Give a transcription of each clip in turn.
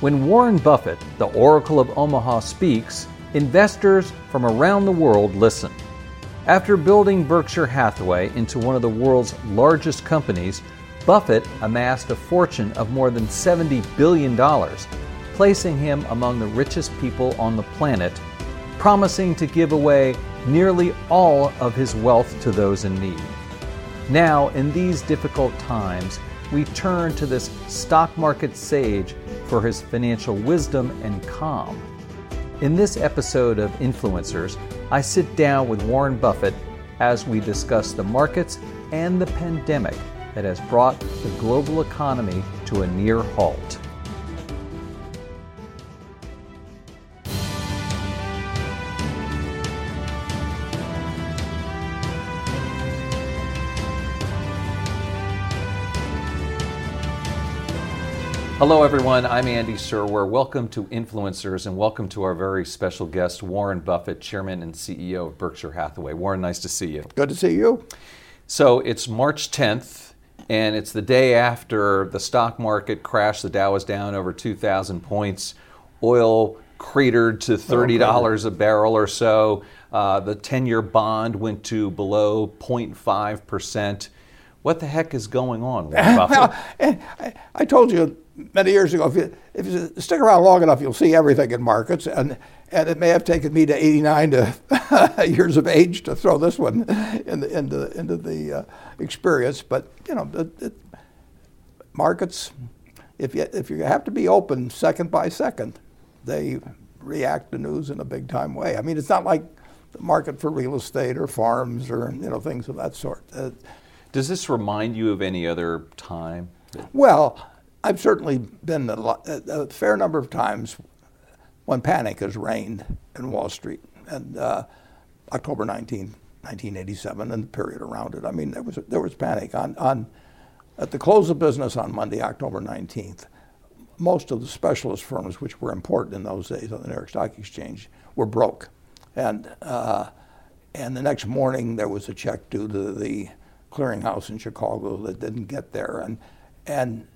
When Warren Buffett, the Oracle of Omaha, speaks, investors from around the world listen. After building Berkshire Hathaway into one of the world's largest companies, Buffett amassed a fortune of more than $70 billion, placing him among the richest people on the planet, promising to give away nearly all of his wealth to those in need. Now, in these difficult times, we turn to this stock market sage for his financial wisdom and calm. In this episode of Influencers, I sit down with Warren Buffett as we discuss the markets and the pandemic that has brought the global economy to a near halt. Hello, everyone. I'm Andy Serwer. Welcome to Influencers and welcome to our very special guest, Warren Buffett, Chairman and CEO of Berkshire Hathaway. Warren, nice to see you. Good to see you. So it's March 10th, and it's the day after the stock market crashed. The Dow was down over 2,000 points. Oil cratered to $30 a barrel or so. Uh, the 10 year bond went to below 0.5%. What the heck is going on, Warren Buffett? I, I told you many years ago, if you, if you stick around long enough, you'll see everything in markets. And, and it may have taken me to 89 to years of age to throw this one in the, into, into the uh, experience. But, you know, it, it, markets, if you, if you have to be open second by second, they react to news in a big time way. I mean, it's not like the market for real estate or farms or, you know, things of that sort. Uh, Does this remind you of any other time? Well, I've certainly been a, a, fair number of times when panic has reigned in Wall Street. And uh, October 19, 1987, and the period around it. I mean, there was there was panic on on at the close of business on Monday, October 19th. Most of the specialist firms, which were important in those days on the New York Stock Exchange, were broke, and uh, and the next morning there was a check due to the clearinghouse in Chicago that didn't get there, and and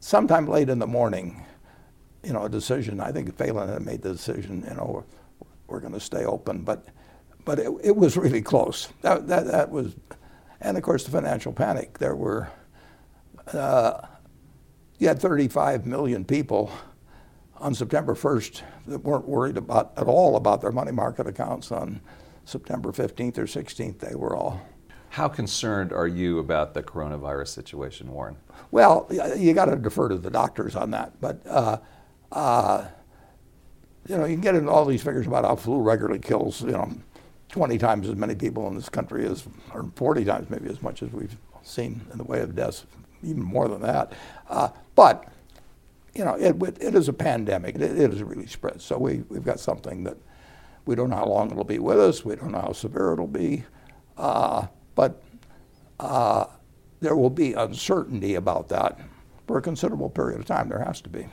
sometime late in the morning, you know, a decision. I think Phelan had made the decision. You know, we're, we're going to stay open, but but it, it was really close. That, that that was, and of course the financial panic. There were, uh, you had 35 million people on September 1st that weren't worried about at all about their money market accounts. On September 15th or 16th, they were all how concerned are you about the coronavirus situation, Warren? Well, you got to defer to the doctors on that. But, uh, uh, you know, you can get into all these figures about how flu regularly kills, you know, 20 times as many people in this country as, or 40 times maybe as much as we've seen in the way of deaths, even more than that. Uh, but, you know, it, it is a pandemic. It, it has really spread. So we, we've got something that we don't know how long it'll be with us. We don't know how severe it'll be. Uh, but uh, there will be uncertainty about that for a considerable period of time. There has to be.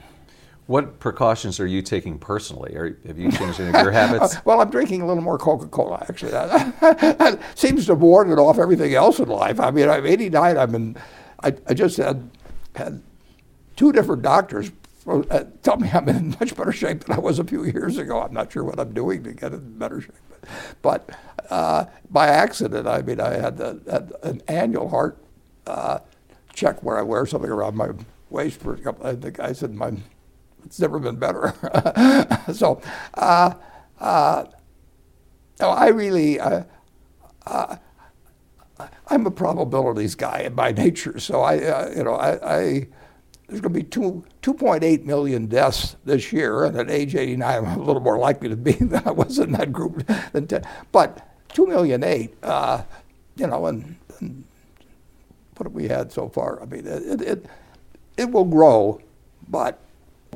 What precautions are you taking personally? Are, have you changed any of your habits? well, I'm drinking a little more Coca-Cola. Actually, that, seems to have warded off everything else in life. I mean, I'm 89. I'm in. I, I just had had two different doctors uh, tell me I'm in much better shape than I was a few years ago. I'm not sure what I'm doing to get in better shape. But uh, by accident, I mean, I had, a, had an annual heart uh, check where I wear something around my waist for a couple. I said my it's never been better. so, uh, uh, no, I really, uh, uh, I'm a probabilities guy by nature. So I, uh, you know, I, I there's going to be two, 2.8 million deaths this year, and at age 89, I'm a little more likely to be than I was in that group. Than 10. But 2 million eight, uh, you know, and, and, what have we had so far? I mean, it, it, it will grow, but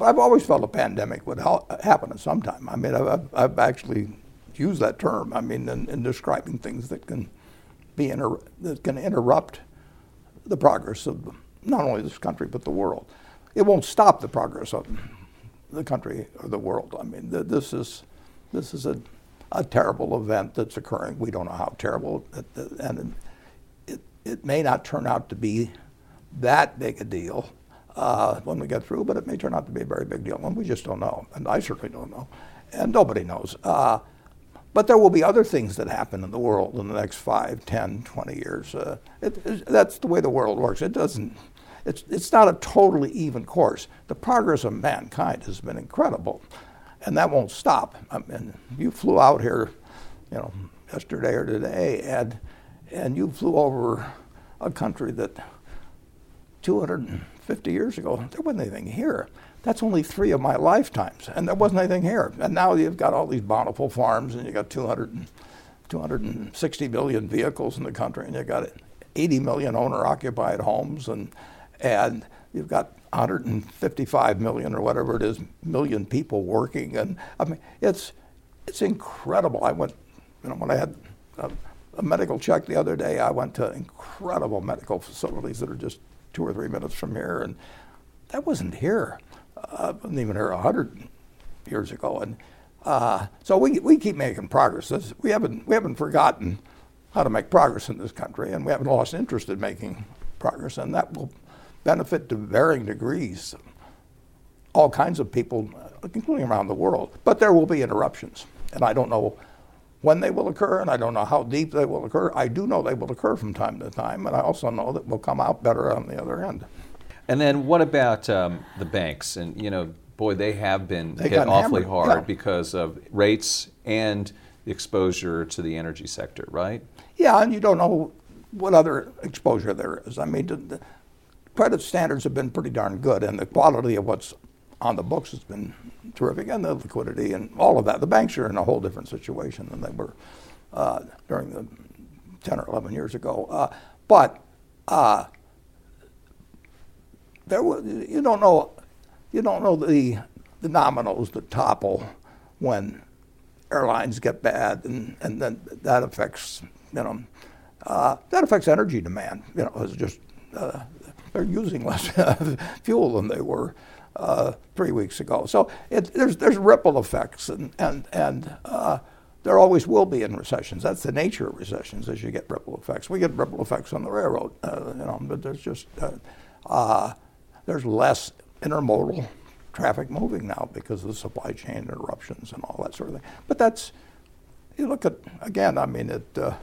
I've always felt a pandemic would happen at some time. I mean, I've, I've actually used that term. I mean, in, in describing things that can be inter- that can interrupt the progress of not only this country but the world. It won't stop the progress of the country or the world. I mean, th- this is this is a, a terrible event that's occurring. We don't know how terrible, and it, it may not turn out to be that big a deal. uh, when we get through, but it may turn out to be a very big deal, and we just don't know. And I certainly don't know, and nobody knows. Uh, but there will be other things that happen in the world in the next 5, 10, 20 years. Uh, it, it, that's the way the world works. It doesn't, it's, it's not a totally even course. The progress of mankind has been incredible, and that won't stop. I mean, you flew out here, you know, yesterday or today, and, and you flew over a country that 250 years ago, there wasn't anything here. That's only three of my lifetimes, and there wasn't anything here. And now you've got all these bountiful farms, and you've got 200, 260 million vehicles in the country, and you've got 80 million owner-occupied homes, and and you've got 155 million or whatever it is million people working, and I mean it's it's incredible. I went, you know, when I had a, a medical check the other day, I went to incredible medical facilities that are just two or three minutes from here, and that wasn't here uh, wasn't even here 100 years ago. And uh, so we, we keep making progress. This, we, haven't, we haven't forgotten how to make progress in this country, and we haven't lost interest in making progress, and that will benefit to varying degrees all kinds of people, including around the world. But there will be interruptions, and I don't know when they will occur, and I don't know how deep they will occur. I do know they will occur from time to time, and I also know that we'll come out better on the other end. And then what about um, the banks? And you know, boy, they have been they hit awfully hammered. hard yeah. because of rates and exposure to the energy sector, right? Yeah, and you don't know what other exposure there is. I mean, the credit standards have been pretty darn good, and the quality of what's on the books has been terrific, and the liquidity and all of that. The banks are in a whole different situation than they were uh, during the 10 or 11 years ago. Uh, but uh, there was, you don't know, you don't know the, the nominals that topple when airlines get bad, and, and then that affects, you know, uh, that affects energy demand. You know, it's just uh, they're using less fuel than they were uh, three weeks ago. So it, there's there's ripple effects, and and and uh, there always will be in recessions. That's the nature of recessions, as you get ripple effects. We get ripple effects on the railroad, uh, you know, but there's just uh, there's less intermodal traffic moving now because of the supply chain interruptions and all that sort of thing. But that's, you look at, again, I mean, it, uh,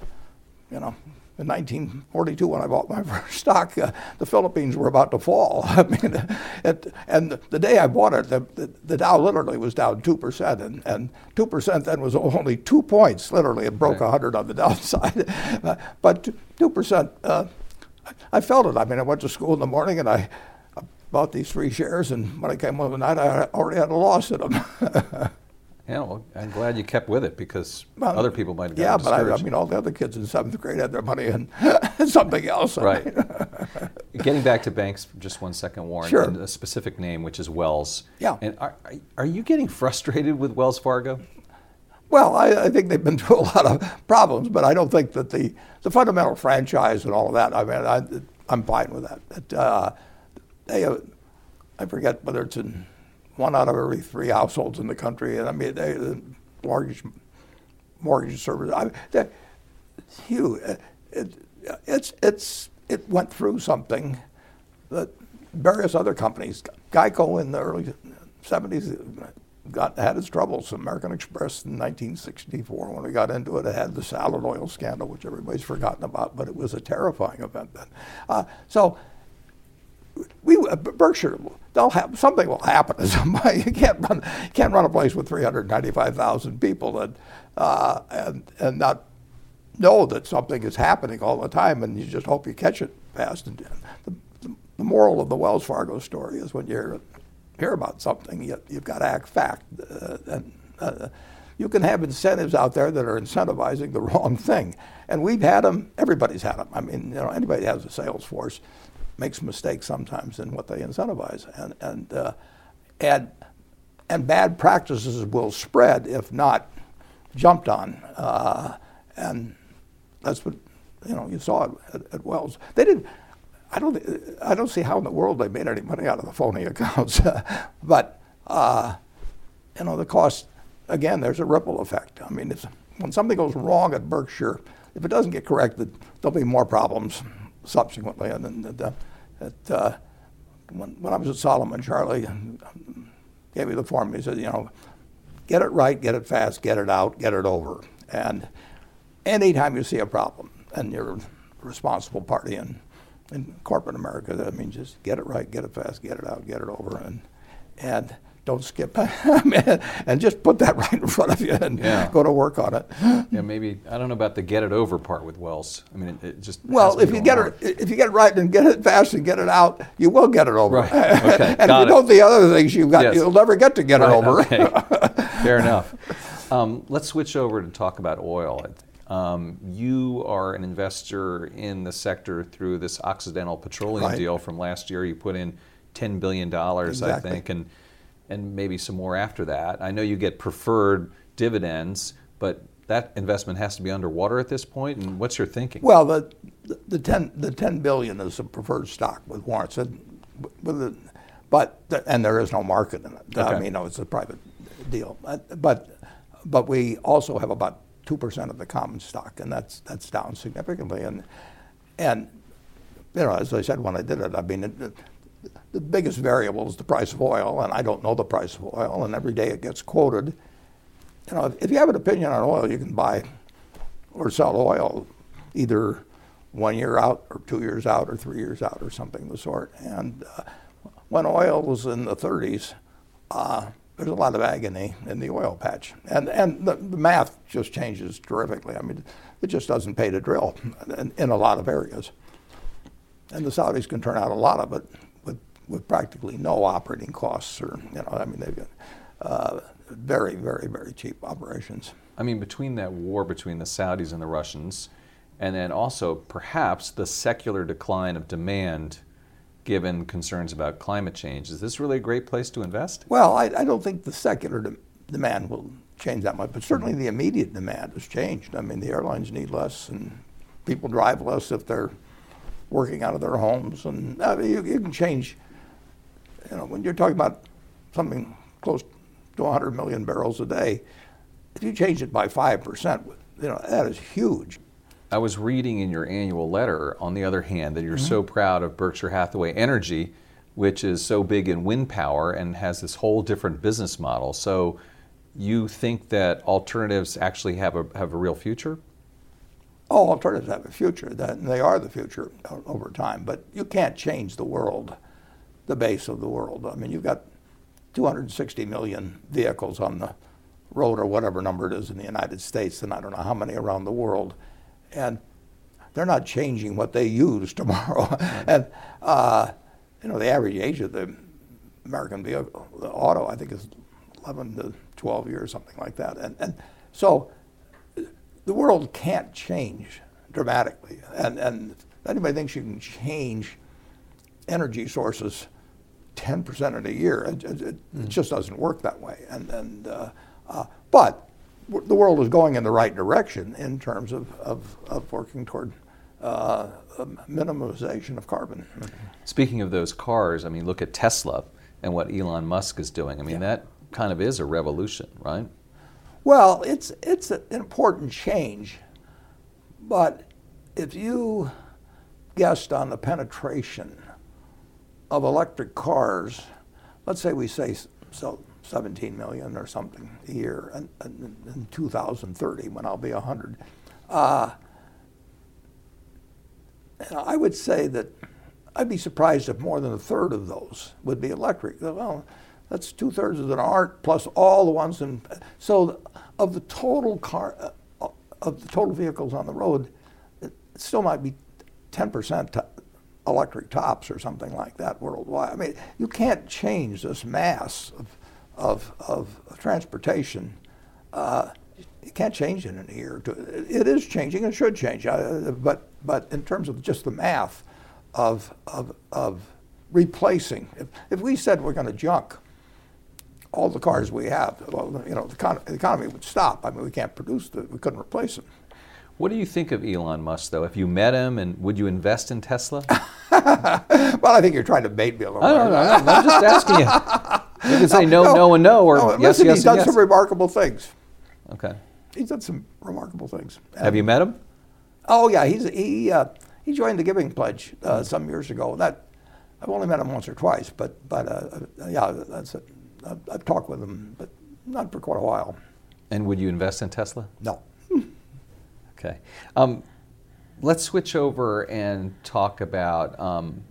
you know, in 1942 when I bought my first stock, uh, the Philippines were about to fall. I mean, it, and the day I bought it, the, the, the Dow literally was down 2%, and, and 2% then was only two points, literally. It broke right. 100 on the downside. uh, but 2%, uh, I felt it. I mean, I went to school in the morning and I, bought these three shares, and when I came home at night, I already had a loss in them. Yeah, well, I'm glad you kept with it because well, other people might have Yeah, but I, I, mean, all the other kids in seventh grade had their money in something else. Right. Getting back to banks just one second, Warren. Sure. a specific name, which is Wells. Yeah. And are, are you getting frustrated with Wells Fargo? Well, I, I, think they've been through a lot of problems, but I don't think that the, the fundamental franchise and all of that, I mean, I, am fine with that. But, uh, they, uh, I forget whether it's in one out of every three households in the country, and I mean, they, the mortgage mortgage service. I, they, huge. It, it's it's it went through something that various other companies, Geico in the early '70s, got had its troubles. American Express in 1964, when we got into it, it had the salad oil scandal, which everybody's forgotten about, but it was a terrifying event then. Uh, so we uh, Berkshire, they'll have something will happen to somebody. You can't run can't run a place with 395,000 people and uh, and and not know that something is happening all the time, and you just hope you catch it fast. And the, the moral of the Wells Fargo story is when you hear, about something, you, have got to act fact. Uh, and uh, you can have incentives out there that are incentivizing the wrong thing, and we've had them. Everybody's had them. I mean, you know, anybody has a sales force makes mistakes sometimes in what they incentivize, and and uh, and and bad practices will spread if not jumped on, uh, and that's what you know you saw it at, at, Wells. They did. I don't. I don't see how in the world they made any money out of the phony accounts, but uh, you know the cost. Again, there's a ripple effect. I mean, when something goes wrong at Berkshire, if it doesn't get corrected, there'll be more problems subsequently, and, and, and it uh, when, when I was at Salomon, Charlie gave me the formula. He said, you know, get it right, get it fast, get it out, get it over. And anytime you see a problem and you're a responsible party in, in corporate America, that means just get it right, get it fast, get it out, get it over. And, and don't skip and just put that right in front of you and Yeah. go to work on it. Yeah, maybe I don't know about the get it over part with Wells. I mean, it, it just Well, if you get on. it, if you get it right and get it fast and get it out, you will get it over. Right. Okay. and Got if you it. don't the other things you've got, Yes. you'll never get to get Right, it over. okay. Fair enough. Um, let's switch over to talk about oil. Um, you are an investor in the sector through this Occidental Petroleum Right. deal from last year. You put in ten billion dollars, Exactly. I think, and and maybe some more after that. I know you get preferred dividends, but that investment has to be underwater at this point. And what's your thinking? Well, the, the ten the ten billion is a preferred stock with warrants, and but the, and there is no market in it. I mean, know, it's a private deal. But but, but we also have about two percent of the common stock, and that's that's down significantly. And and you know, as I said when I did it, I mean. It, the biggest variable is the price of oil, and I don't know the price of oil, and every day it gets quoted. You know, if, if you have an opinion on oil, you can buy or sell oil either one year out or two years out or three years out or something of the sort. And uh, when oil was in the 30s, uh, there's a lot of agony in the oil patch. And, and the, the math just changes terrifically. I mean, it just doesn't pay to drill in, in a lot of areas. And the Saudis can turn out a lot of it with, practically no operating costs or, you know, I mean, they've got uh, very, very, very cheap operations. I mean, between that war between the Saudis and the Russians, and then also perhaps the secular decline of demand given concerns about climate change, is this really a great place to invest? Well, I, I don't think the secular de- demand will change that much, but certainly the immediate demand has changed. I mean, the airlines need less, and people drive less if they're working out of their homes, and I mean, you, you can change. You know, when you're talking about something close to 100 million barrels a day, if you change it by five percent, you know that is huge. I was reading in your annual letter, on the other hand, that you're Mm-hmm. so proud of Berkshire Hathaway Energy, which is so big in wind power and has this whole different business model. So you think that alternatives actually have a, have a real future? All alternatives have a future, that, they are the future over time. But you can't change the world, the base of the world. I mean, you've got 260 million vehicles on the road, or whatever number it is in the United States, and I don't know how many around the world, and they're not changing what they use tomorrow. and uh, you know, the average age of the American vehicle, the auto, I think, is 11 to 12 years, something like that. And and so the world can't change dramatically. And, and if anybody thinks you can change energy sources 10% in a year, it, it, it just doesn't work that way. And, and, uh, uh, but w- the world is going in the right direction in terms of, of, of working toward uh, minimization of carbon. Speaking of those cars, I mean, look at Tesla and what Elon Musk is doing. I mean, that kind of is a revolution, right? Well, it's it's an important change, but if you guessed on the penetration of electric cars, let's say we say so 17 million or something a year, and, and in 2030 when I'll be 100, uh, and I would say that I'd be surprised if more than a third of those would be electric. Well, that's two thirds that aren't, plus all the ones in. So, of the total car, uh, of the total vehicles on the road, it still might be 10% to electric tops or something like that worldwide. I mean, you can't change this mass of, of, of transportation. Uh, you can't change it in a year. It is changing and should change, uh, but but in terms of just the math of of, of replacing, if, if we said we're going to junk all the cars we have, well, you know, the, econ- the economy would stop. I mean, we can't produce them. We couldn't replace them. What do you think of Elon Musk, though? If you met him, and would you invest in Tesla? Well, I think you're trying to bait me a little. I don't know. I'm just asking you. You can say no, no, and no, or No, yes, listen, yes, he's done yes. some remarkable things. Okay. He's done some remarkable things. Have you met him? Oh yeah, he's he uh, he joined the Giving Pledge uh, some years ago. That I've only met him once or twice, but but uh, uh yeah, that's I've, talked with him, but not for quite a while. And would you invest in Tesla? No. Okay. Um, let's switch over and talk about um,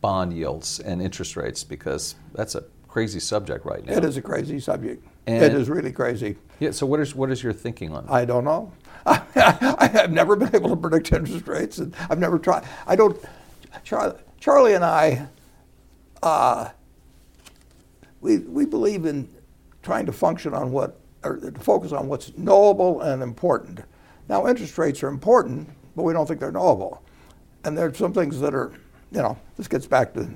bond yields and interest rates because that's a crazy subject right now. It is a crazy subject. And it is really crazy. Yeah. So what is what is your thinking on? That? I don't know. I have never been able to predict interest rates, and I've never tried. I don't. Charlie, Charlie and I, uh, we we believe in trying to function on what or to focus on what's knowable and important. Now, interest rates are important, but we don't think they're knowable. And there's some things that are, you know, this gets back to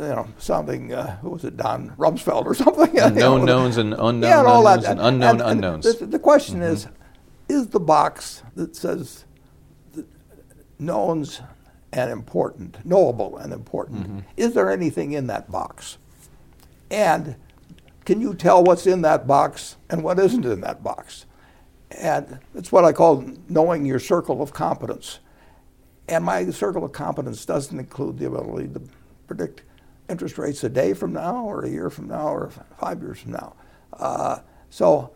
you know, something, uh, who was it, Don Rumsfeld or something? Known knowns and unknown yeah, and all that. and unknown and, unknowns. And the, the, question mm-hmm. is, is the box that says knowns and important, knowable and important, mm-hmm. is there anything in that box? And can you tell what's in that box and what isn't in that box? And it's what I call knowing your circle of competence. And my circle of competence doesn't include the ability to predict interest rates a day from now, or a year from now, or five years from now. Uh, so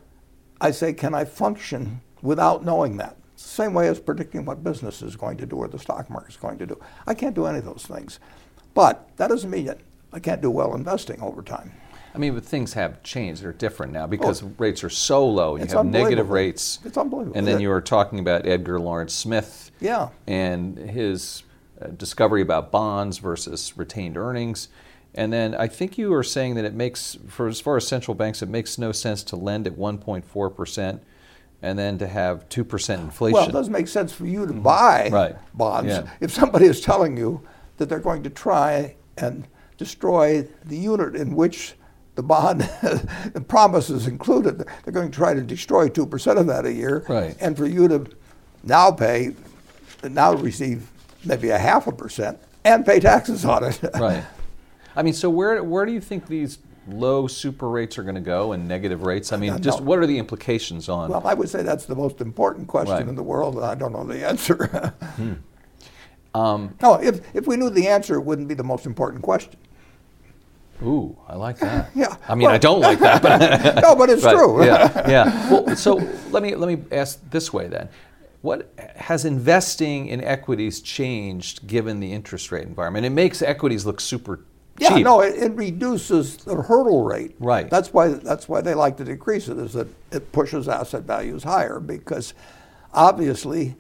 I say, can I function without knowing that? Same way as predicting what business is going to do or the stock market is going to do. I can't do any of those things. But that doesn't mean that I can't do well investing over time. I mean, but things have changed. They're different now because oh, rates are so low. You have negative rates. It's unbelievable. And then you were talking about Edgar Lawrence Smith. Yeah. And his uh, discovery about bonds versus retained earnings. And then I think you were saying that it makes, for as far as central banks, it makes no sense to lend at 1.4 percent and then to have 2% inflation. Well, it does make sense for you to mm-hmm. buy right. bonds. Yeah. If somebody is telling you that they're going to try and destroy the unit in which the bond the promise is included, they're going to try to destroy 2% of that a year. Right. And for you to now pay, now receive maybe a half a percent and pay taxes on it. right. I mean, so where where do you think these low super rates are going to go and negative rates? I mean, just what are the implications on? Well, I would say that's the most important question right. in the world, and I don't know the answer. hmm. um, no, if if we knew the answer, it wouldn't be the most important question. Ooh, I like that. yeah. I mean, well, I don't like that, but no, but it's but, true. yeah, yeah. Well, so let me let me ask this way then. What has investing in equities changed given the interest rate environment? It makes equities look super yeah, cheap. no, it, it, reduces the hurdle rate. Right. That's why that's why they like to decrease it. Is that it pushes asset values higher because obviously,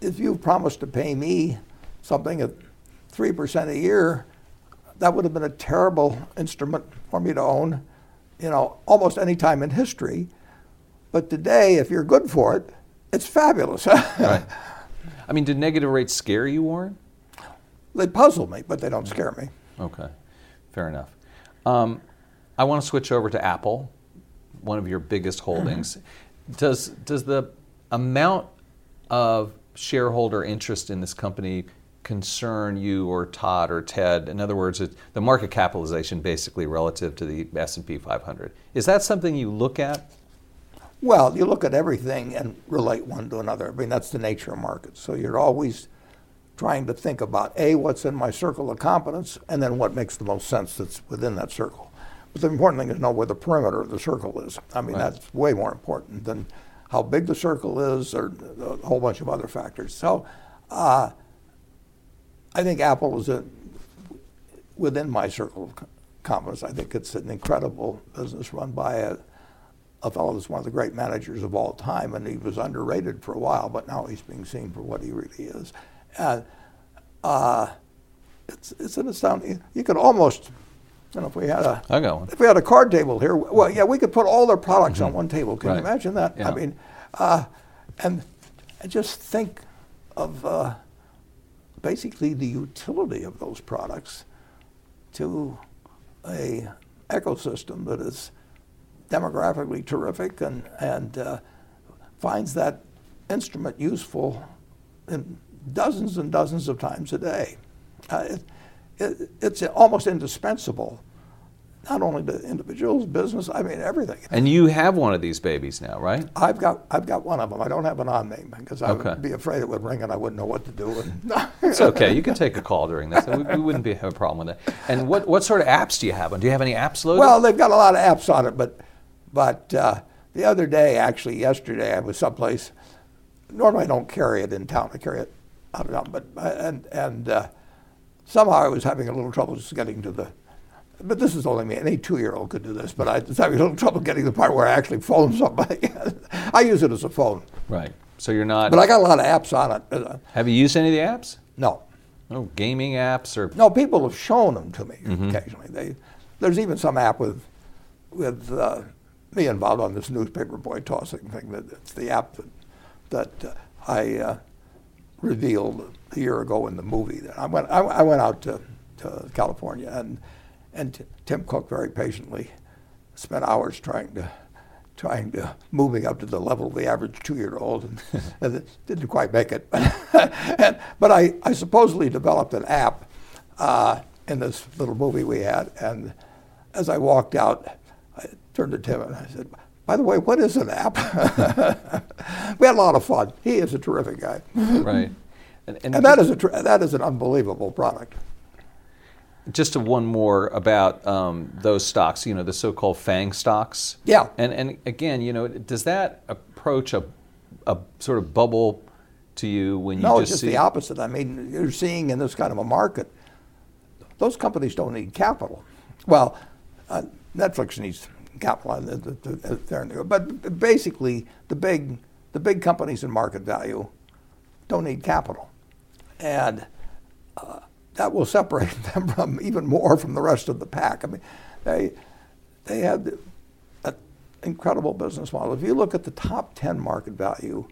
if you promised to pay me something at three percent a year, that would have been a terrible instrument for me to own, you know, almost any time in history. But today, if you're good for it, it's fabulous. right. I mean, did negative rates scare you, Warren? They puzzle me, but they don't scare me. Okay. Fair enough. Um, I want to switch over to Apple, one of your biggest holdings. Mm-hmm. Does does the amount of shareholder interest in this company concern you or Todd or Ted? In other words, the market capitalization basically relative to the S&P 500. Is that something you look at? Well, you look at everything and relate one to another. I mean, that's the nature of markets. So you're always trying to think about A, what's in my circle of competence, and then what makes the most sense that's within that circle. But the important thing is to know where the perimeter of the circle is. I mean, right. that's way more important than how big the circle is or a whole bunch of other factors. So uh, I think Apple is a, within my circle of competence. I think it's an incredible business run by a, a fellow that's one of the great managers of all time, and he was underrated for a while, but now he's being seen for what he really is. And uh, it's, it's an astounding, you could almost, you know, if we had a, I got one. if we had a card table here, well, yeah, we could put all their products mm-hmm. on one table. Can right. you imagine that? Yeah. I mean, uh, and, and just think of uh, basically the utility of those products to a ecosystem that is demographically terrific and, and uh, finds that instrument useful in dozens and dozens of times a day. Uh, it, it, it's almost indispensable. Not only to individuals, business, I mean everything. And you have one of these babies now, right? I've got I've got one of them. I don't have an on me because I Okay. would be afraid it would ring and I wouldn't know what to do. It's okay. You can take a call during this. We, we wouldn't be, have a problem with that. And what, what sort of apps do you have? Do you have any apps loaded? well, they've got a lot of apps on it, but but uh, the other day, actually yesterday, I was someplace. Normally, I don't carry it in town. I carry it out of town, but and and uh, somehow I was having a little trouble just getting to the. But this is only me. Any two-year-old could do this, but I was having a little trouble getting the part where I actually phone somebody. I use it as a phone, right. So you're not. but I got a lot of apps on it. Uh, have you used any of the apps? no, No gaming apps or. No, people have shown them to me occasionally. They, there's even some app with, with uh, me involved on this newspaper boy tossing thing. That it's the app that, that uh, I uh, revealed a year ago in the movie. That I went, I, I went out to, to California and and T- Tim Cook very patiently spent hours trying to trying to move me up to the level of the average two-year-old, and, and it didn't quite make it. and, but I, I supposedly developed an app uh, in this little movie we had, and as I walked out, I turned to Tim and I said, "By the way, what is an app?" we had a lot of fun. He is a terrific guy, Right. And, and that is a tr- that is an unbelievable product. Just to one more about um, those stocks, you know, the so-called FANG stocks. Yeah. And and again, you know, does that approach a, a sort of bubble to you when you No, just just see? the opposite. I mean, you're seeing in this kind of a market, those companies don't need capital. Well, uh, Netflix needs capital, but basically, the big the big companies in market value don't need capital, and uh, that will separate them from even more from the rest of the pack. I mean, they they have an incredible business model. If you look at the top ten market value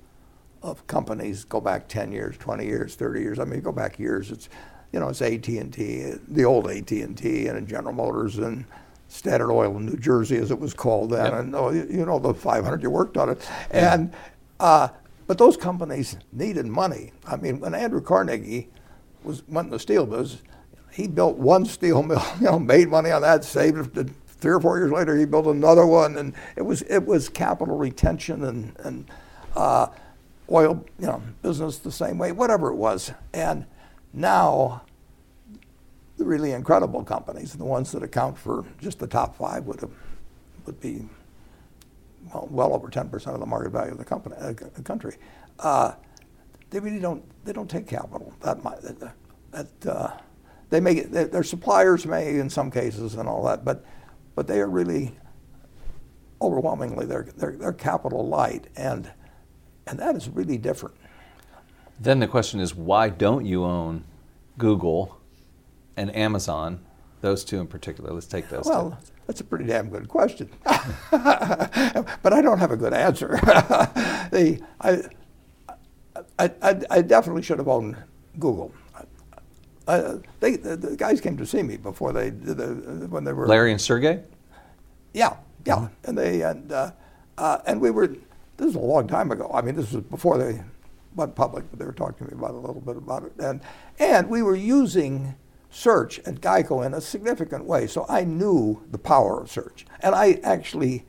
of companies go back 10 years, 20 years, 30 years. I mean, go back years. It's, you know, it's AT&T, the old AT&T, and General Motors, and Standard Oil in New Jersey, as it was called then. Yep. And oh, you, you know, the 500 you worked on it. And, uh, but those companies needed money. I mean, when Andrew Carnegie was went in the steel business, he built one steel mill, you know, made money on that, saved it. Three or four years later, he built another one, and it was it was capital retention and and uh, oil, you know, business the same way, whatever it was. And now, the really incredible companies, the ones that account for just the top five, would have, would be well, well over 10% of the market value of the company, uh, country. Uh, they really don't. They don't take capital. That might, that, uh, they may. Their their suppliers may, in some cases, and all that, but but they are really overwhelmingly they're they're, they're capital light, and and that is really different. Then the question is, why don't you own Google and Amazon? Those two in particular. Let's take those. Well, two. that's a pretty damn good question, but I don't have a good answer. the, I, I, I, I definitely should have owned Google. Uh, they, the, the guys came to see me before they the, when they were Larry and Sergey. yeah yeah and they and uh, uh, and we were this is a long time ago. I mean this was before they went public, but they were talking to me about a little bit about it and and we were using search at Geico in a significant way. So I knew the power of search, and I actually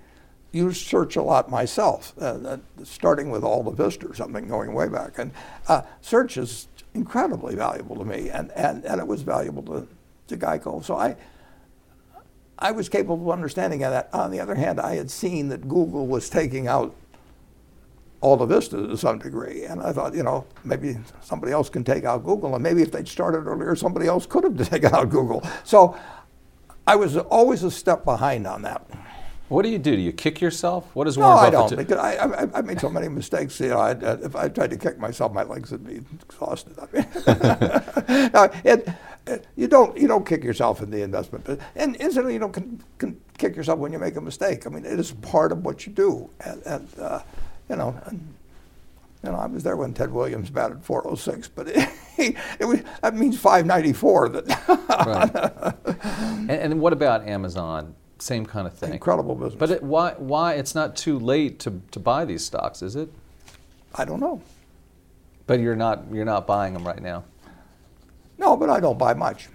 used search a lot myself, uh, uh, starting with AltaVista or something going way back. And uh, search is incredibly valuable to me, and, and, and it was valuable to, to Geico. So I, I was capable of understanding that. On the other hand, I had seen that Google was taking out AltaVista to some degree. And I thought, you know, maybe somebody else can take out Google. And maybe if they'd started earlier, somebody else could have taken out Google. So I was always a step behind on that. What do you do? Do you kick yourself? What does No, Warren I Buffett don't. do? Because I, I, I made so many mistakes. You know, I, uh, if I tried to kick myself, my legs would be exhausted. I mean, no, it, it- you don't you don't kick yourself in the investment, but- and incidentally, you don't can, can kick yourself when you make a mistake. I mean, it is part of what you do, and, and uh, you know. And, you know, I was there when Ted Williams batted 406, but it, it was, that means 594. That And, and what about Amazon? Same kind of thing. incredible business. But it, why? Why it's not too late to, to buy these stocks, is it? I don't know. But you're not you're not buying them right now. No, but I don't buy much.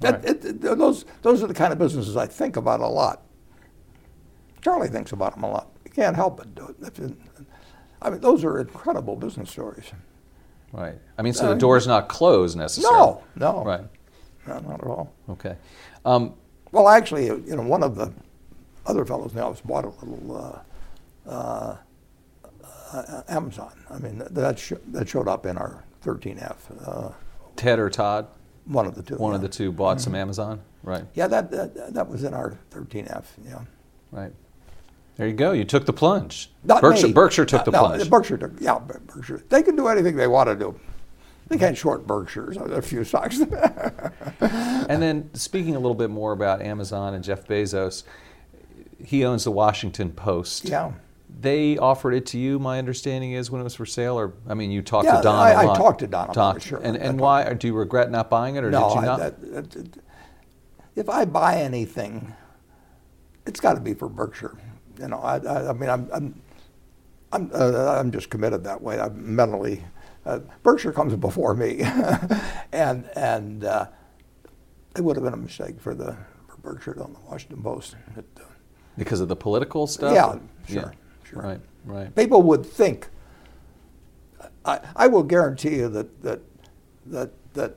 That- right. it- it- those, those are the kind of businesses I think about a lot. Charlie thinks about them a lot. You can't help but do it. I mean, those are incredible business stories. Right. I mean, so the door's not closed necessarily. No, no, Right. no, not at all. Okay. Um, Well, actually, you know, one of the other fellows the office bought a little uh, uh, uh, Amazon. I mean, that sh- that showed up in our 13F. Uh, Ted or Todd, one of the two. one yeah. of the two, bought some Amazon. Right. Yeah, that, that that was in our 13F. Yeah. Right. There you go. You took the plunge. Not Berkshire, me. Berkshire took Uh, the no, plunge. Berkshire took. Yeah, Berkshire. They can do anything they want to do. They can't short Berkshires. A few stocks. And then speaking a little bit more about Amazon and Jeff Bezos, he owns the Washington Post. yeah. They offered it to you. My understanding is when it was for sale, or I mean, you talked Yeah, to Don. I- I talked to Don Talked- sure. And and why? Do you regret not buying it, or no, did you I, not? that, that- that- if I buy anything, it's got to be for Berkshire. You know, I, I, I mean, I'm, I'm, I'm, uh, I'm just committed that way. I'm mentally, uh, Berkshire comes before me, and and uh, it would have been a mistake for the for Berkshire on the Washington Post. It, uh, because of the political stuff. Yeah, sure, sure. Right. Right. people would think. I, I will guarantee you that that that that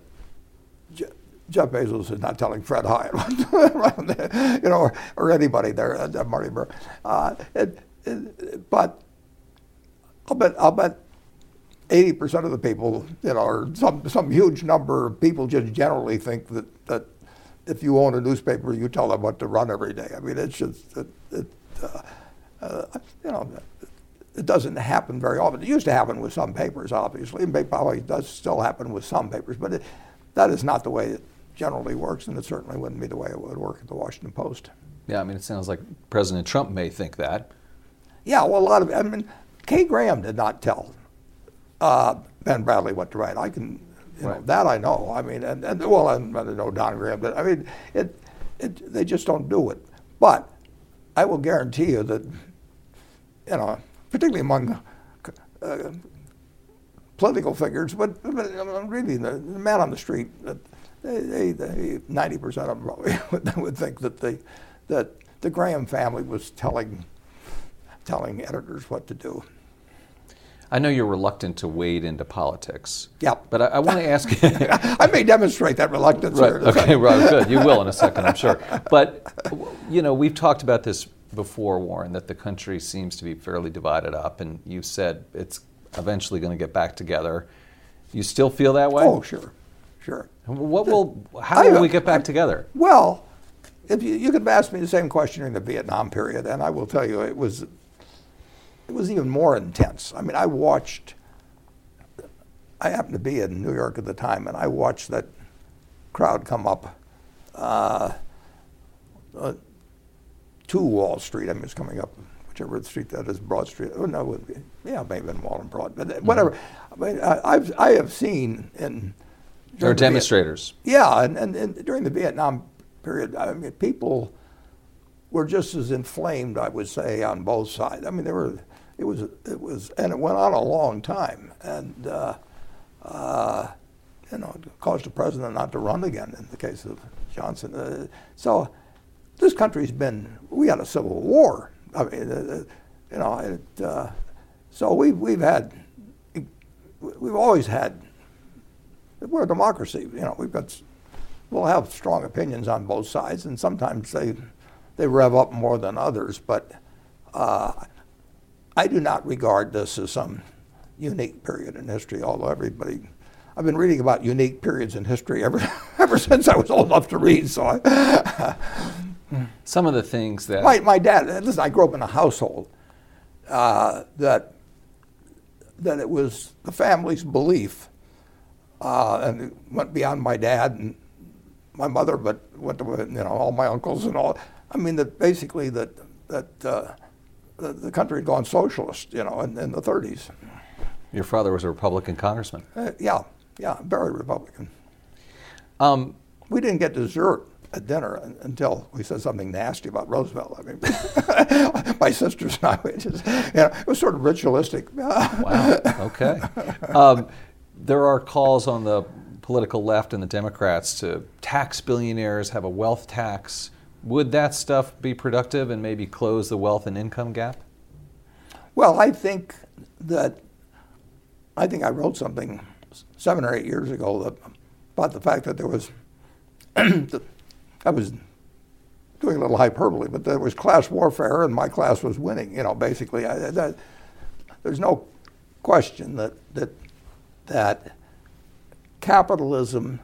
Je- Jeff Bezos is not telling Fred Hiatt, you know, or, or anybody there, uh, Marty Baron. Uh, it, it, but I'll bet I'll bet eighty percent of the people, you know, or some some huge number of people just generally think that that if you own a newspaper, you tell them what to run every day. I mean, it's just it, it uh, uh, you know. It doesn't happen very often. It used to happen with some papers, obviously, and it probably does still happen with some papers, but it, that is not the way it generally works, and it certainly wouldn't be the way it would work at the Washington Post. Yeah. I mean, it sounds like President Trump may think that. Yeah, well, a lot of I mean, Kay Graham did not tell uh, Ben Bradlee went to write. I can, you know, that I know. I mean, and, and well, and I know Don Graham but I mean, it, it, they just don't do it. But I will guarantee you that, you know, particularly among uh, political figures, but, but really the, the man on the street, they, they, ninety percent of them probably would, would think that the that the Graham family was telling telling editors what to do. I know you're reluctant to wade into politics. Yeah. But I, I want to ask. I may demonstrate that reluctance. Right. Okay. Right. Good. You will in a second, I'm sure. But you know, we've talked about this before, Warren, that the country seems to be fairly divided up, and you said it's eventually going to get back together. You still feel that way? Oh, sure, sure. What will? How I- will we get back together? Well, if you, you could have asked me the same question during the Vietnam period, and I will tell you it was it was even more intense. I mean, I watched. I happened to be in New York at the time, and I watched that crowd come up uh, uh, to Wall Street. I mean, it's coming up whichever street that is, Broad Street. Oh no, it would be, yeah, maybe in Wall and Broad, but whatever. I mean, I, I've I have seen in There are the Viet- demonstrators. yeah, and, and, and during the Vietnam period, I mean, people were just as inflamed, I would say, on both sides. I mean, there were, it was, it was, and it went on a long time, and uh, uh, you know, it caused the president not to run again in the case of Johnson. Uh, so, this country's been, we had a civil war. I mean, uh, you know, it, uh, so we've we've had, we've always had we're a democracy. You know, we've got, we'll have strong opinions on both sides, and sometimes they, they rev up more than others. But uh, I do not regard this as some unique period in history. Although everybody, I've been reading about unique periods in history ever, ever since I was old enough to read. So I, Some of the things that my, my dad, listen, I grew up in a household uh, that that it was the family's belief, uh, and it went beyond my dad and my mother, but went to you know all my uncles and all. I mean that basically that that uh, the, the country had gone socialist, you know, in, in the 30s. your father was a Republican congressman. Uh, yeah, yeah, very Republican. Um, We didn't get dessert at dinner until we said something nasty about Roosevelt. I mean, my sisters and I, just, you know, it was sort of ritualistic. Wow. Okay. Um, there are calls on the political left and the Democrats to tax billionaires, have a wealth tax. Would that stuff be productive and maybe close the wealth and income gap? Well, I think that I think I wrote something seven or eight years ago that, about the fact that there was I was doing a little hyperbole, but there was class warfare, and my class was winning. You know, basically, I, that, there's no question that that that capitalism,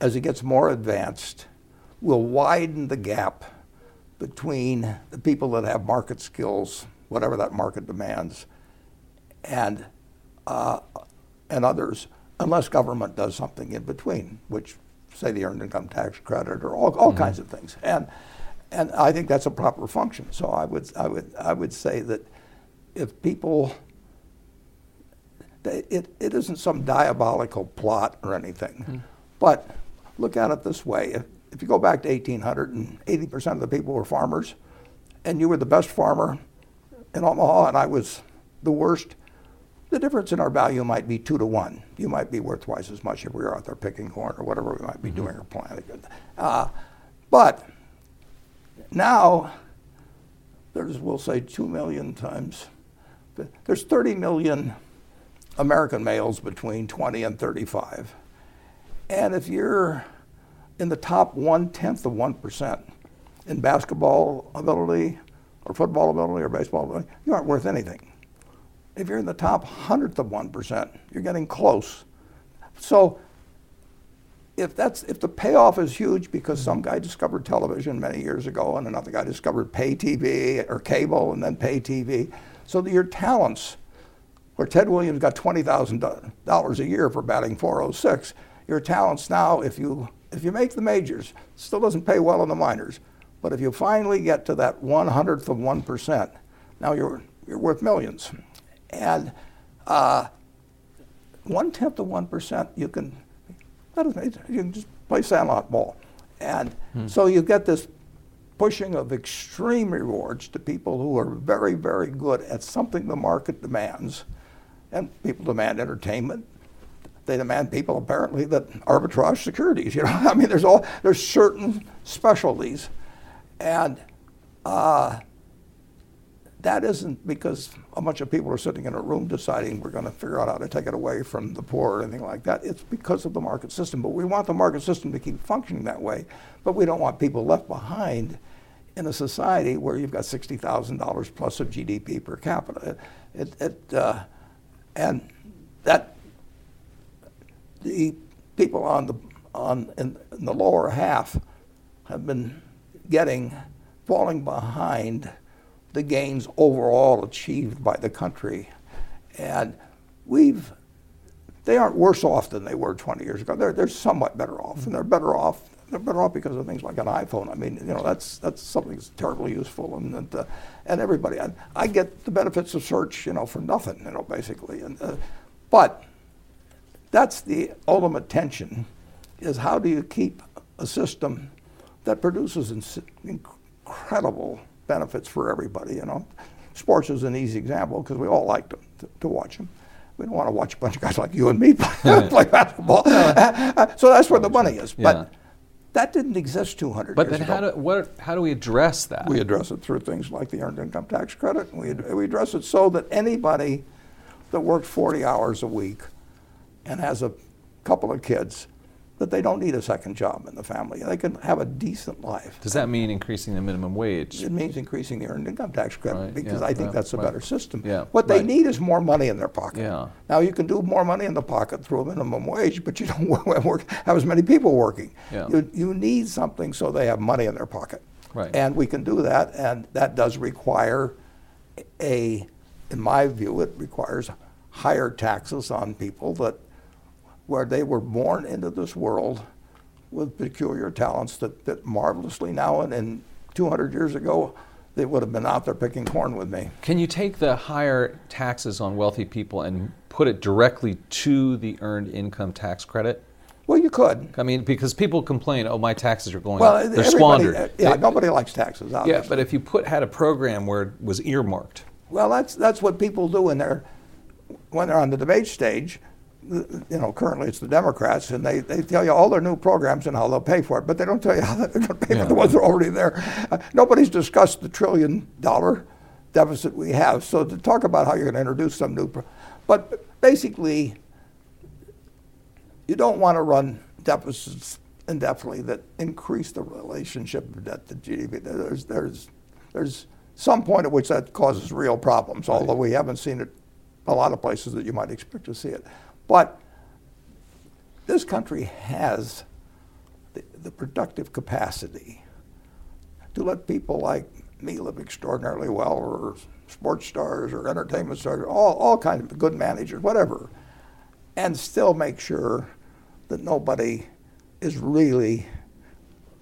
as it gets more advanced, will widen the gap between the people that have market skills, whatever that market demands, and uh, and others, unless government does something in between, which say the earned income tax credit or all, all mm-hmm. kinds of things. And and I think that's a proper function. So I would I would I would say that if people it, it isn't some diabolical plot or anything, mm-hmm. but look at it this way: if, if you go back to 1800 and 80 percent of the people were farmers, and you were the best farmer in Omaha, and I was the worst, the difference in our value might be two to one. You might be worth twice as much if we were out there picking corn or whatever we might be mm-hmm. doing or planting. Uh, but now there's, we'll say, two million times. There's 30 million American males between 20 and 35. And if you're in the top one tenth of 1% in basketball ability or football ability or baseball ability, you aren't worth anything if you're in the top hundredth of 1%, you're getting close. So if that's if the payoff is huge because some guy discovered television many years ago and another guy discovered pay TV or cable and then pay TV, so that your talents, where Ted Williams got twenty thousand dollars a year for batting 406, your talents now, if you if you make the majors, still doesn't pay well in the minors, but if you finally get to that one hundredth of one percent, now you're you're worth millions. And uh, one tenth of one percent, you can that is, you can just play sandlot ball, and hmm. so you get this pushing of extreme rewards to people who are very very good at something the market demands, and people demand entertainment. They demand people apparently that arbitrage securities. You know, I mean, there's all there's certain specialties, and. Uh, that isn't because a bunch of people are sitting in a room deciding we're going to figure out how to take it away from the poor or anything like that. It's because of the market system. But we want the market system to keep functioning that way. But we don't want people left behind in a society where you've got $60,000 plus of GDP per capita. It, it, uh, and that the people on the, on, in, in the lower half have been getting, falling behind the gains overall achieved by the country. And we've, they aren't worse off than they were 20 years ago. They're, they're somewhat better off, and they're better off. They're better off because of things like an iPhone. I mean, you know, that's that's something that's terribly useful, and and, uh, and everybody. I, I, get the benefits of search, you know, for nothing, you know, basically. And uh, but that's the ultimate tension: is how do you keep a system that produces incredible benefits for everybody, you know. Sports is an easy example because we all like to, to, to, watch them. We don't want to watch a bunch of guys like you and me play, play basketball. so that's where the money is. But yeah. that didn't exist 200 but years ago. But then how do, what, how do we address that? We address it through things like the Earned Income Tax Credit. We, we address it so that anybody that works 40 hours a week and has a couple of kids that they don't need a second job in the family. They can have a decent life. Does that mean increasing the minimum wage? It means increasing the earned income tax credit right, because yeah, I think yeah, that's a right. better system. Yeah, what they right. need is more money in their pocket. Yeah. Now you can do more money in the pocket through a minimum wage, but you don't work, have as many people working. Yeah. You, you need something so they have money in their pocket. Right. And we can do that, and that does require a, in my view, it requires higher taxes on people that where they were born into this world with peculiar talents that, that marvelously now and, and 200 years ago they would have been out there picking corn with me. Can you take the higher taxes on wealthy people and put it directly to the earned income tax credit? Well, you could. I mean, because people complain, "Oh, my taxes are going well, up. They're squandered." Uh, yeah, nobody likes taxes. Obviously. Yeah, but if you put had a program where it was earmarked. Well, that's that's what people do in their when they're on the debate stage you know, currently it's the Democrats, and they, they tell you all their new programs and how they'll pay for it, but they don't tell you how they're going to pay yeah. for the ones that are already there. Uh, nobody's discussed the trillion dollar deficit we have. So to talk about how you're going to introduce some new, pro- but basically, you don't want to run deficits indefinitely that increase the relationship of debt to GDP. There's there's there's some point at which that causes real problems, although we haven't seen it a lot of places that you might expect to see it. But this country has the, the productive capacity to let people like me live extraordinarily well, or sports stars, or entertainment stars, all, all kinds of good managers, whatever, and still make sure that nobody is really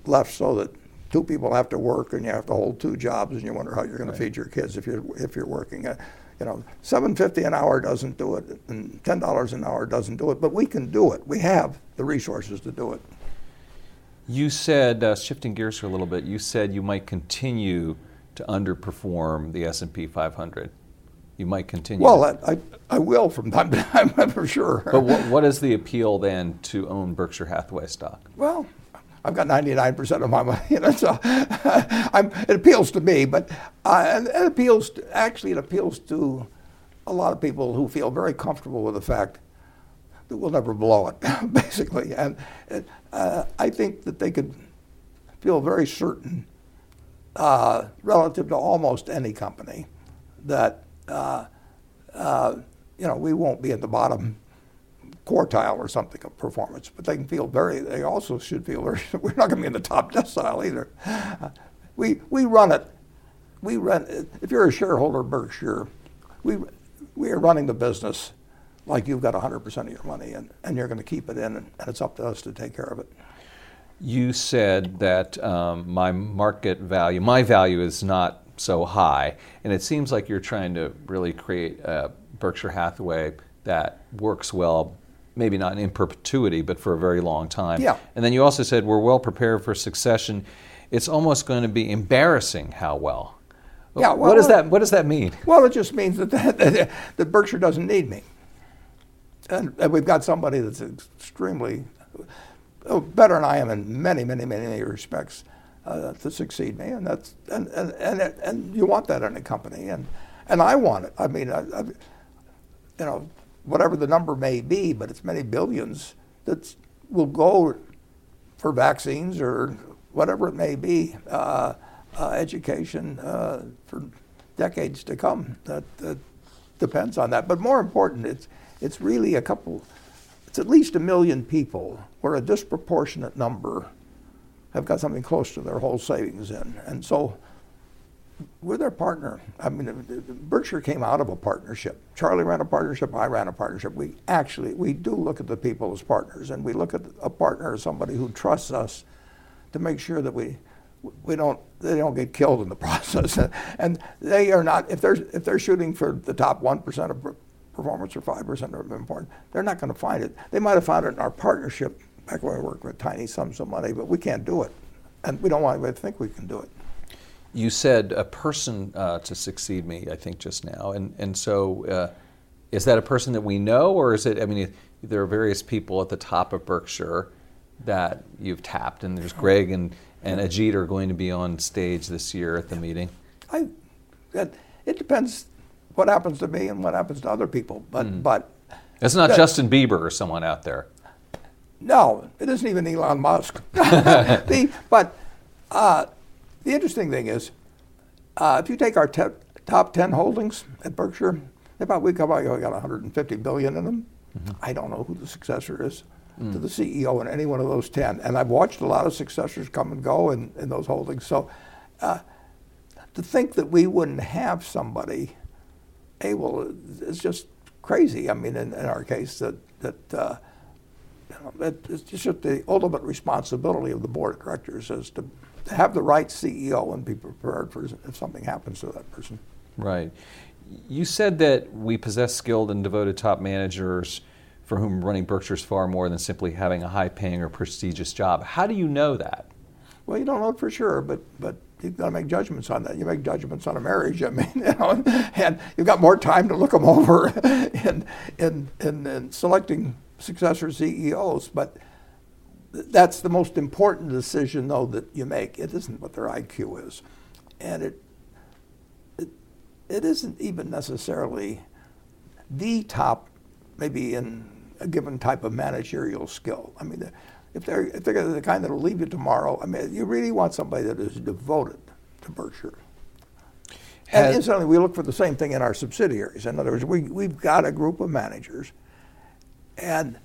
left so that two people have to work and you have to hold two jobs and you wonder how you're going right. to feed your kids if you're if you're working. Uh, You know, seven fifty an hour doesn't do it, and ten dollars an hour doesn't do it. But we can do it. We have the resources to do it. You said, uh, shifting gears for a little bit, you said you might continue to underperform the S&P 500. You might continue. Well, I, I, I will from time to time, for sure. But what, what is the appeal then to own Berkshire Hathaway stock? Well, I've got 99% of my money in it, so it appeals to me. But uh, it appeals to, actually it appeals to a lot of people who feel very comfortable with the fact that we'll never blow it, basically. And uh, I think that they could feel very certain, uh, relative to almost any company, that uh, uh, you know we won't be at the bottom quartile or something of performance, but they can feel very, they also should feel very, we're not going to be in the top decile either. We, we run it, we run, if you're a shareholder of Berkshire, we, we are running the business like you've got 100% of your money and, and you're going to keep it in, and, and it's up to us to take care of it. You said that um, my market value, my value is not so high, and it seems like you're trying to really create a Berkshire Hathaway that works well maybe not in perpetuity, but for a very long time. Yeah. And then you also said we're well prepared for succession. It's almost going to be embarrassing how well. Yeah, well, what does that What does that mean? Well, it just means that that, that Berkshire doesn't need me, and, and, we've got somebody that's extremely oh, better than I am in many, many, many respects uh, to succeed me, and that's and, and and and you want that in a company, and and I want it. I mean, I, I, you know, whatever the number may be, but it's many billions that will go for vaccines or whatever it may be, uh, uh, education uh, for decades to come. That, that, depends on that. But more important, it's, it's really a couple, it's at least a million people where a disproportionate number have got something close to their whole savings in. And so we're their partner. I mean, Berkshire came out of a partnership. Charlie ran a partnership. I ran a partnership. We actually we do look at the people as partners, and we look at a partner as somebody who trusts us to make sure that we we don't they don't get killed in the process. and they are not if they're if they're shooting for the top one percent of performance or five percent of important, they're not going to find it. They might have found it in our partnership back when we worked with tiny sums of money, but we can't do it, and we don't want anybody to think we can do it you said a person uh, to succeed me, I think just now, and and so uh, is that a person that we know, or is it? I mean, there are various people at the top of Berkshire that you've tapped, and there's Greg and and Ajit are going to be on stage this year at the meeting. I, it depends what happens to me and what happens to other people, but mm. but it's not that, Justin Bieber or someone out there. No, it isn't even Elon Musk. the, but. Uh, the interesting thing is, uh, if you take our te- top 10 holdings at Berkshire, about we got, we got 150 billion in them. Mm-hmm. I don't know who the successor is mm. to the CEO in any one of those 10. And I've watched a lot of successors come and go in, in those holdings. So uh, to think that we wouldn't have somebody able is just crazy. I mean, in, in our case, that, that uh, you know, it, it's just the ultimate responsibility of the board of directors is to have the right CEO and be prepared for if something happens to that person. Right. You said that we possess skilled and devoted top managers for whom running Berkshire is far more than simply having a high paying or prestigious job. How do you know that? Well, you don't know it for sure, but but you've got to make judgments on that. You make judgments on a marriage. I mean, you know, and you've got more time to look them over in in in, in selecting successor CEOs. But that's the most important decision, though, that you make. It isn't what their IQ is, and it it, it isn't even necessarily the top, maybe in a given type of managerial skill. I mean if they're if they're the kind that'll leave you tomorrow, I mean, you really want somebody that is devoted to Berkshire. And Has, incidentally, we look for the same thing in our subsidiaries. In other words, we we've got a group of managers, and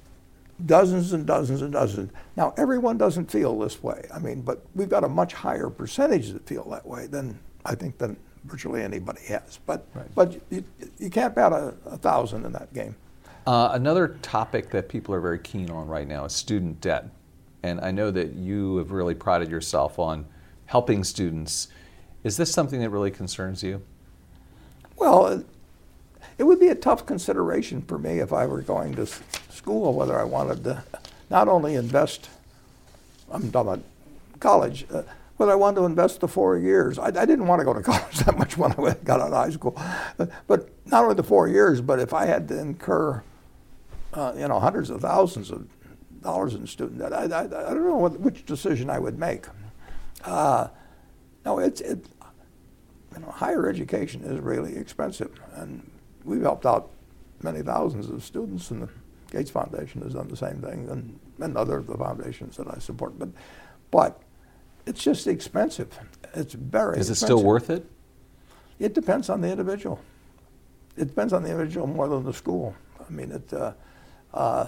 dozens and dozens and dozens. Now, everyone doesn't feel this way. I mean, but we've got a much higher percentage that feel that way than I think than virtually anybody has. But right. but you, you can't bet a, a thousand in that game. Uh, another topic that people are very keen on right now is student debt. And I know that you have really prided yourself on helping students. Is this something that really concerns you? Well, it would be a tough consideration for me if I were going to school whether I wanted to not only invest, I'm talking about college, uh, whether I wanted to invest the four years. I, I, didn't want to go to college that much when I got out of high school. But, but not only the four years, but if I had to incur uh, you know, hundreds of thousands of dollars in student debt. I, I, I don't know what, which decision I would make. Uh, no, it's it, you know, higher education is really expensive, and we've helped out many thousands of students, and the Gates Foundation has done the same thing, and, and other of the foundations that I support. But, but it's just expensive. It's very. Expensive. Is it still worth it? It depends on the individual. It depends on the individual more than the school. I mean, it. Uh, uh,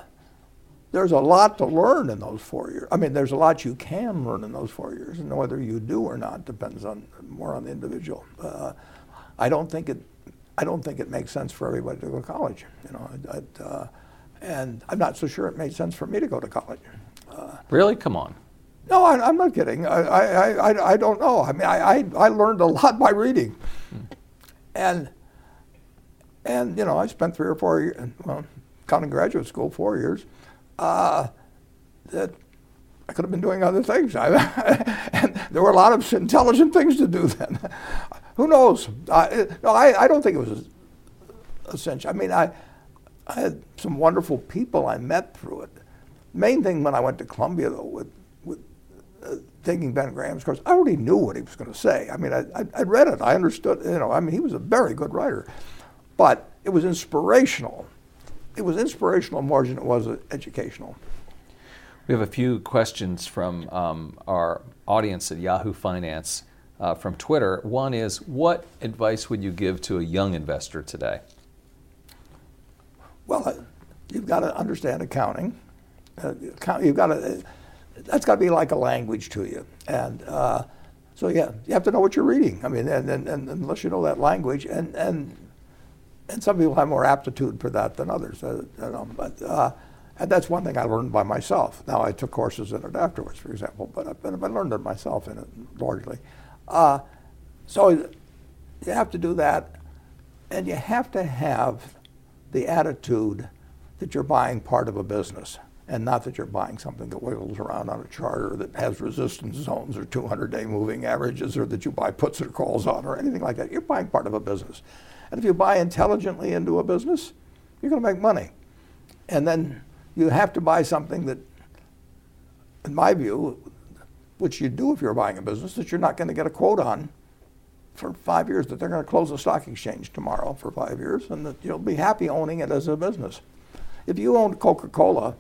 there's a lot to learn in those four years. I mean, there's a lot you can learn in those four years, and whether you do or not depends on more on the individual. Uh, I don't think it. I don't think it makes sense for everybody to go to college. You know, it, uh, and I'm not so sure it made sense for me to go to college. Uh, really? Come on. No, I, am not kidding. I, I, I, I, don't know. I mean, I, I, I learned a lot by reading, hmm. and and you know, I spent three or four years. Well, counting graduate school, four years, uh, that I could have been doing other things. and there were a lot of intelligent things to do then. Who knows? I, no, I, I don't think it was essential. I mean, I, I had some wonderful people I met through it. Main thing when I went to Columbia, though, with, with uh, taking Ben Graham's course, I already knew what he was going to say. I mean, I, I, I read it. I understood, you know, I mean, he was a very good writer. But it was inspirational it was inspirational more than it was educational. We have a few questions from um, our audience at Yahoo Finance uh, from Twitter. One is, what advice would you give to a young investor today? Well, uh, you've got to understand accounting. Uh, you've got to. That's got to be like a language to you, and uh, so yeah, you have to know what you're reading. I mean, and, and, and unless you know that language, and and and some people have more aptitude for that than others. Uh, you know, but uh, and that's one thing I learned by myself. Now I took courses in it afterwards, for example, but I, but I learned it myself in it largely. Uh, so you have to do that, and you have to have the attitude that you're buying part of a business and not that you're buying something that wiggles around on a charter that has resistance zones or 200-day moving averages or that you buy puts or calls on or anything like that. You're buying part of a business. And if you buy intelligently into a business, you're going to make money. And then you have to buy something that, in my view, which you do if you're buying a business, that you're not going to get a quote on for five years, that they're going to close the stock exchange tomorrow for five years, and that you'll be happy owning it as a business. If you owned Coca Cola,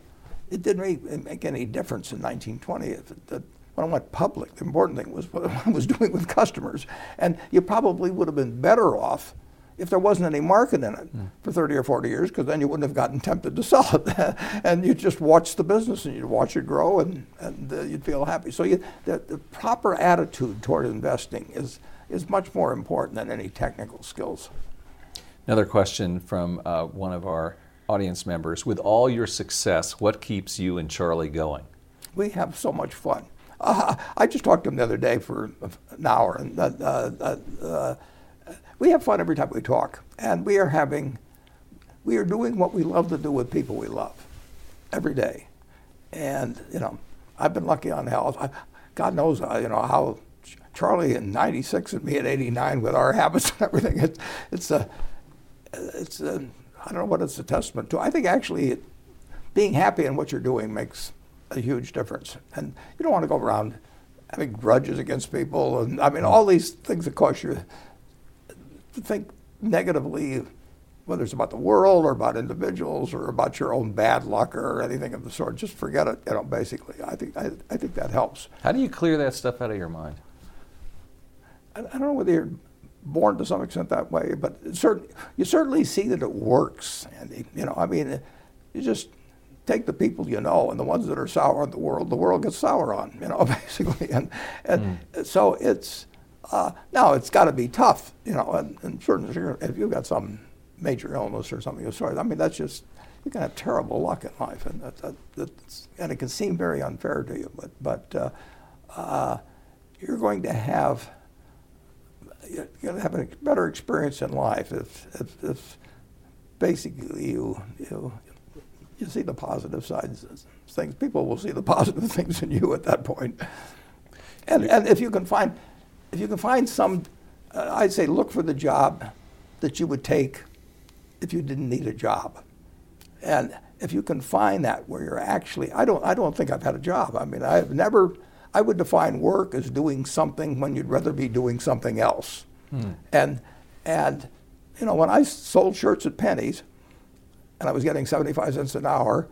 it didn't really make any difference in 1920. If it, when I went public, the important thing was what I was doing with customers. And you probably would have been better off if there wasn't any market in it mm. for 30 or 40 years, because then you wouldn't have gotten tempted to sell it. and you'd just watch the business and you'd watch it grow and, and uh, you'd feel happy. So you, the, the, proper attitude toward investing is, is much more important than any technical skills. Another question from uh, one of our audience members. With all your success, what keeps you and Charlie going? We have so much fun. Uh, I just talked to him the other day for an hour, and uh, uh, uh we have fun every time we talk, and we are having, we are doing what we love to do with people we love, every day, and you know, I've been lucky on health. I, God knows, uh, you know, how Charlie in '96 and me at '89 with our habits and everything. It's it's a it's a, I don't know what it's a testament to. I think actually it, being happy in what you're doing makes a huge difference, and you don't want to go around having grudges against people, and I mean all these things that cause you to think negatively whether it's about the world or about individuals or about your own bad luck or anything of the sort. Just forget it, you know, basically. I think, I, I think that helps. How do you clear that stuff out of your mind? I, don't know whether you're born to some extent that way, but certain, you certainly see that it works. And, you know, I mean, you just take the people you know and the ones that are sour on the world, the world gets sour on, you know, basically. And, and mm. so it's, uh, now it's got to be tough, you know, and, and certainly if you've got some major illness or something of the sort. I mean, that's just you can have terrible luck in life, and that, that, and it can seem very unfair to you. But but uh, uh, you're going to have you're going to have a better experience in life if, if, if basically you you you see the positive sides of things. People will see the positive things in you at that point. And and if you can find if you can find some, uh, I'd say look for the job that you would take if you didn't need a job. And if you can find that where you're actually, I don't, I don't think I've had a job. I mean, I've never, I would define work as doing something when you'd rather be doing something else. Hmm. And, and, you know, when I sold shirts at Penney's and I was getting 75 cents an hour,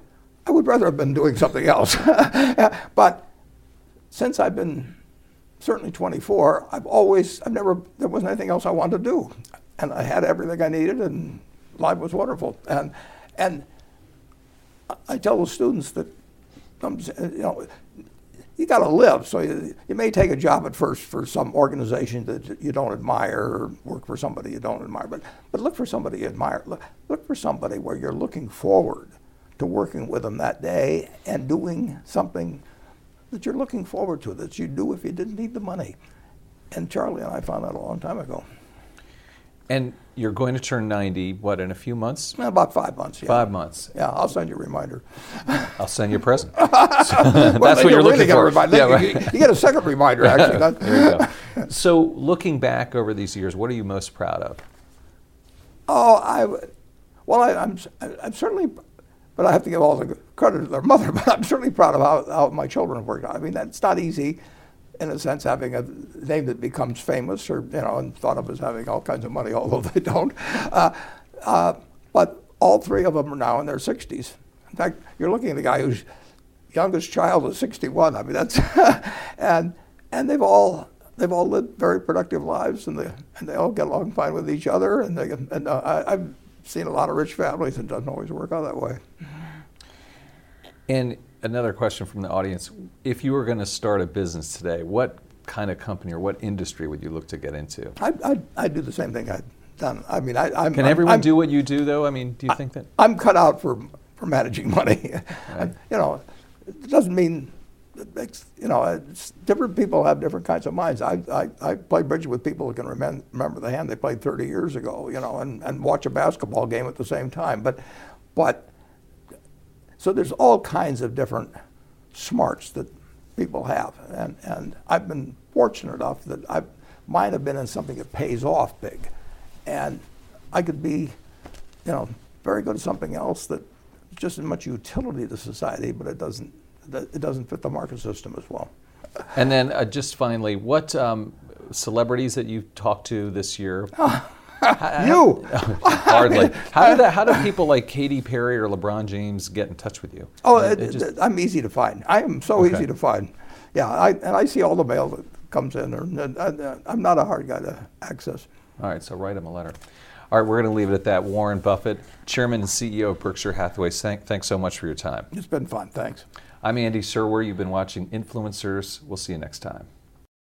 I would rather have been doing something else. but since I've been certainly 24, I've always, I've never, there wasn't anything else I wanted to do. And I had everything I needed and life was wonderful. And, and I tell the students that, you know, you got to live. So you, you, may take a job at first for some organization that you don't admire or work for somebody you don't admire, but, but look for somebody you admire. Look, look for somebody where you're looking forward to working with them that day and doing something that you're looking forward to that you'd do if you didn't need the money. And Charlie and I found that a long time ago. And you're going to turn 90, what, in a few months? About five months, yeah. Five months. Yeah, I'll send you a reminder. I'll send you a present. So that's what you're looking really for. Yeah, right. you, you, get a second reminder, actually. there you go. So, looking back over these years, what are you most proud of? Oh, I, well, I, am I'm, I'm certainly, but I have to give all the credit to their mother, but I'm certainly proud of how, how my children have worked out. I mean, that's not easy in a sense, having a name that becomes famous or, you know, and thought of as having all kinds of money, although they don't. Uh, uh, but all three of them are now in their 60s. In fact, you're looking at the guy whose youngest child is 61. I mean, that's, and, and they've all, they've all lived very productive lives and they, and they all get along fine with each other. And, they, and uh, I, I've seen a lot of rich families and it doesn't always work out that way. And another question from the audience. If you were going to start a business today, what kind of company or what industry would you look to get into? I, I, I do the same thing I've done. I mean, I, I'm. Can everyone I'm, do what you do, though? I mean, do you I, think that? I'm cut out for, for managing money. Right. you know, it doesn't mean you know, different people have different kinds of minds. I, I, I play bridge with people who can remember, remember the hand they played 30 years ago, you know, and, and watch a basketball game at the same time. But, but so there's all kinds of different smarts that people have. And, and I've been fortunate enough that I might have been in something that pays off big. And I could be, you know, very good at something else that just as much utility to society, but it doesn't, it doesn't fit the market system as well. And then uh, just finally, what um, celebrities that you've talked to this year you hardly. How do that? How do people like Katy Perry or LeBron James get in touch with you? Oh, it, it just, I'm easy to find. I am so okay. easy to find. Yeah, I, and I see all the mail that comes in, and, and, and uh, I'm not a hard guy to access. All right, so write him a letter. All right, we're going to leave it at that. Warren Buffett, Chairman and CEO of Berkshire Hathaway, thank, thanks so much for your time. It's been fun. Thanks. I'm Andy Serwer. You've been watching Influencers. We'll see you next time.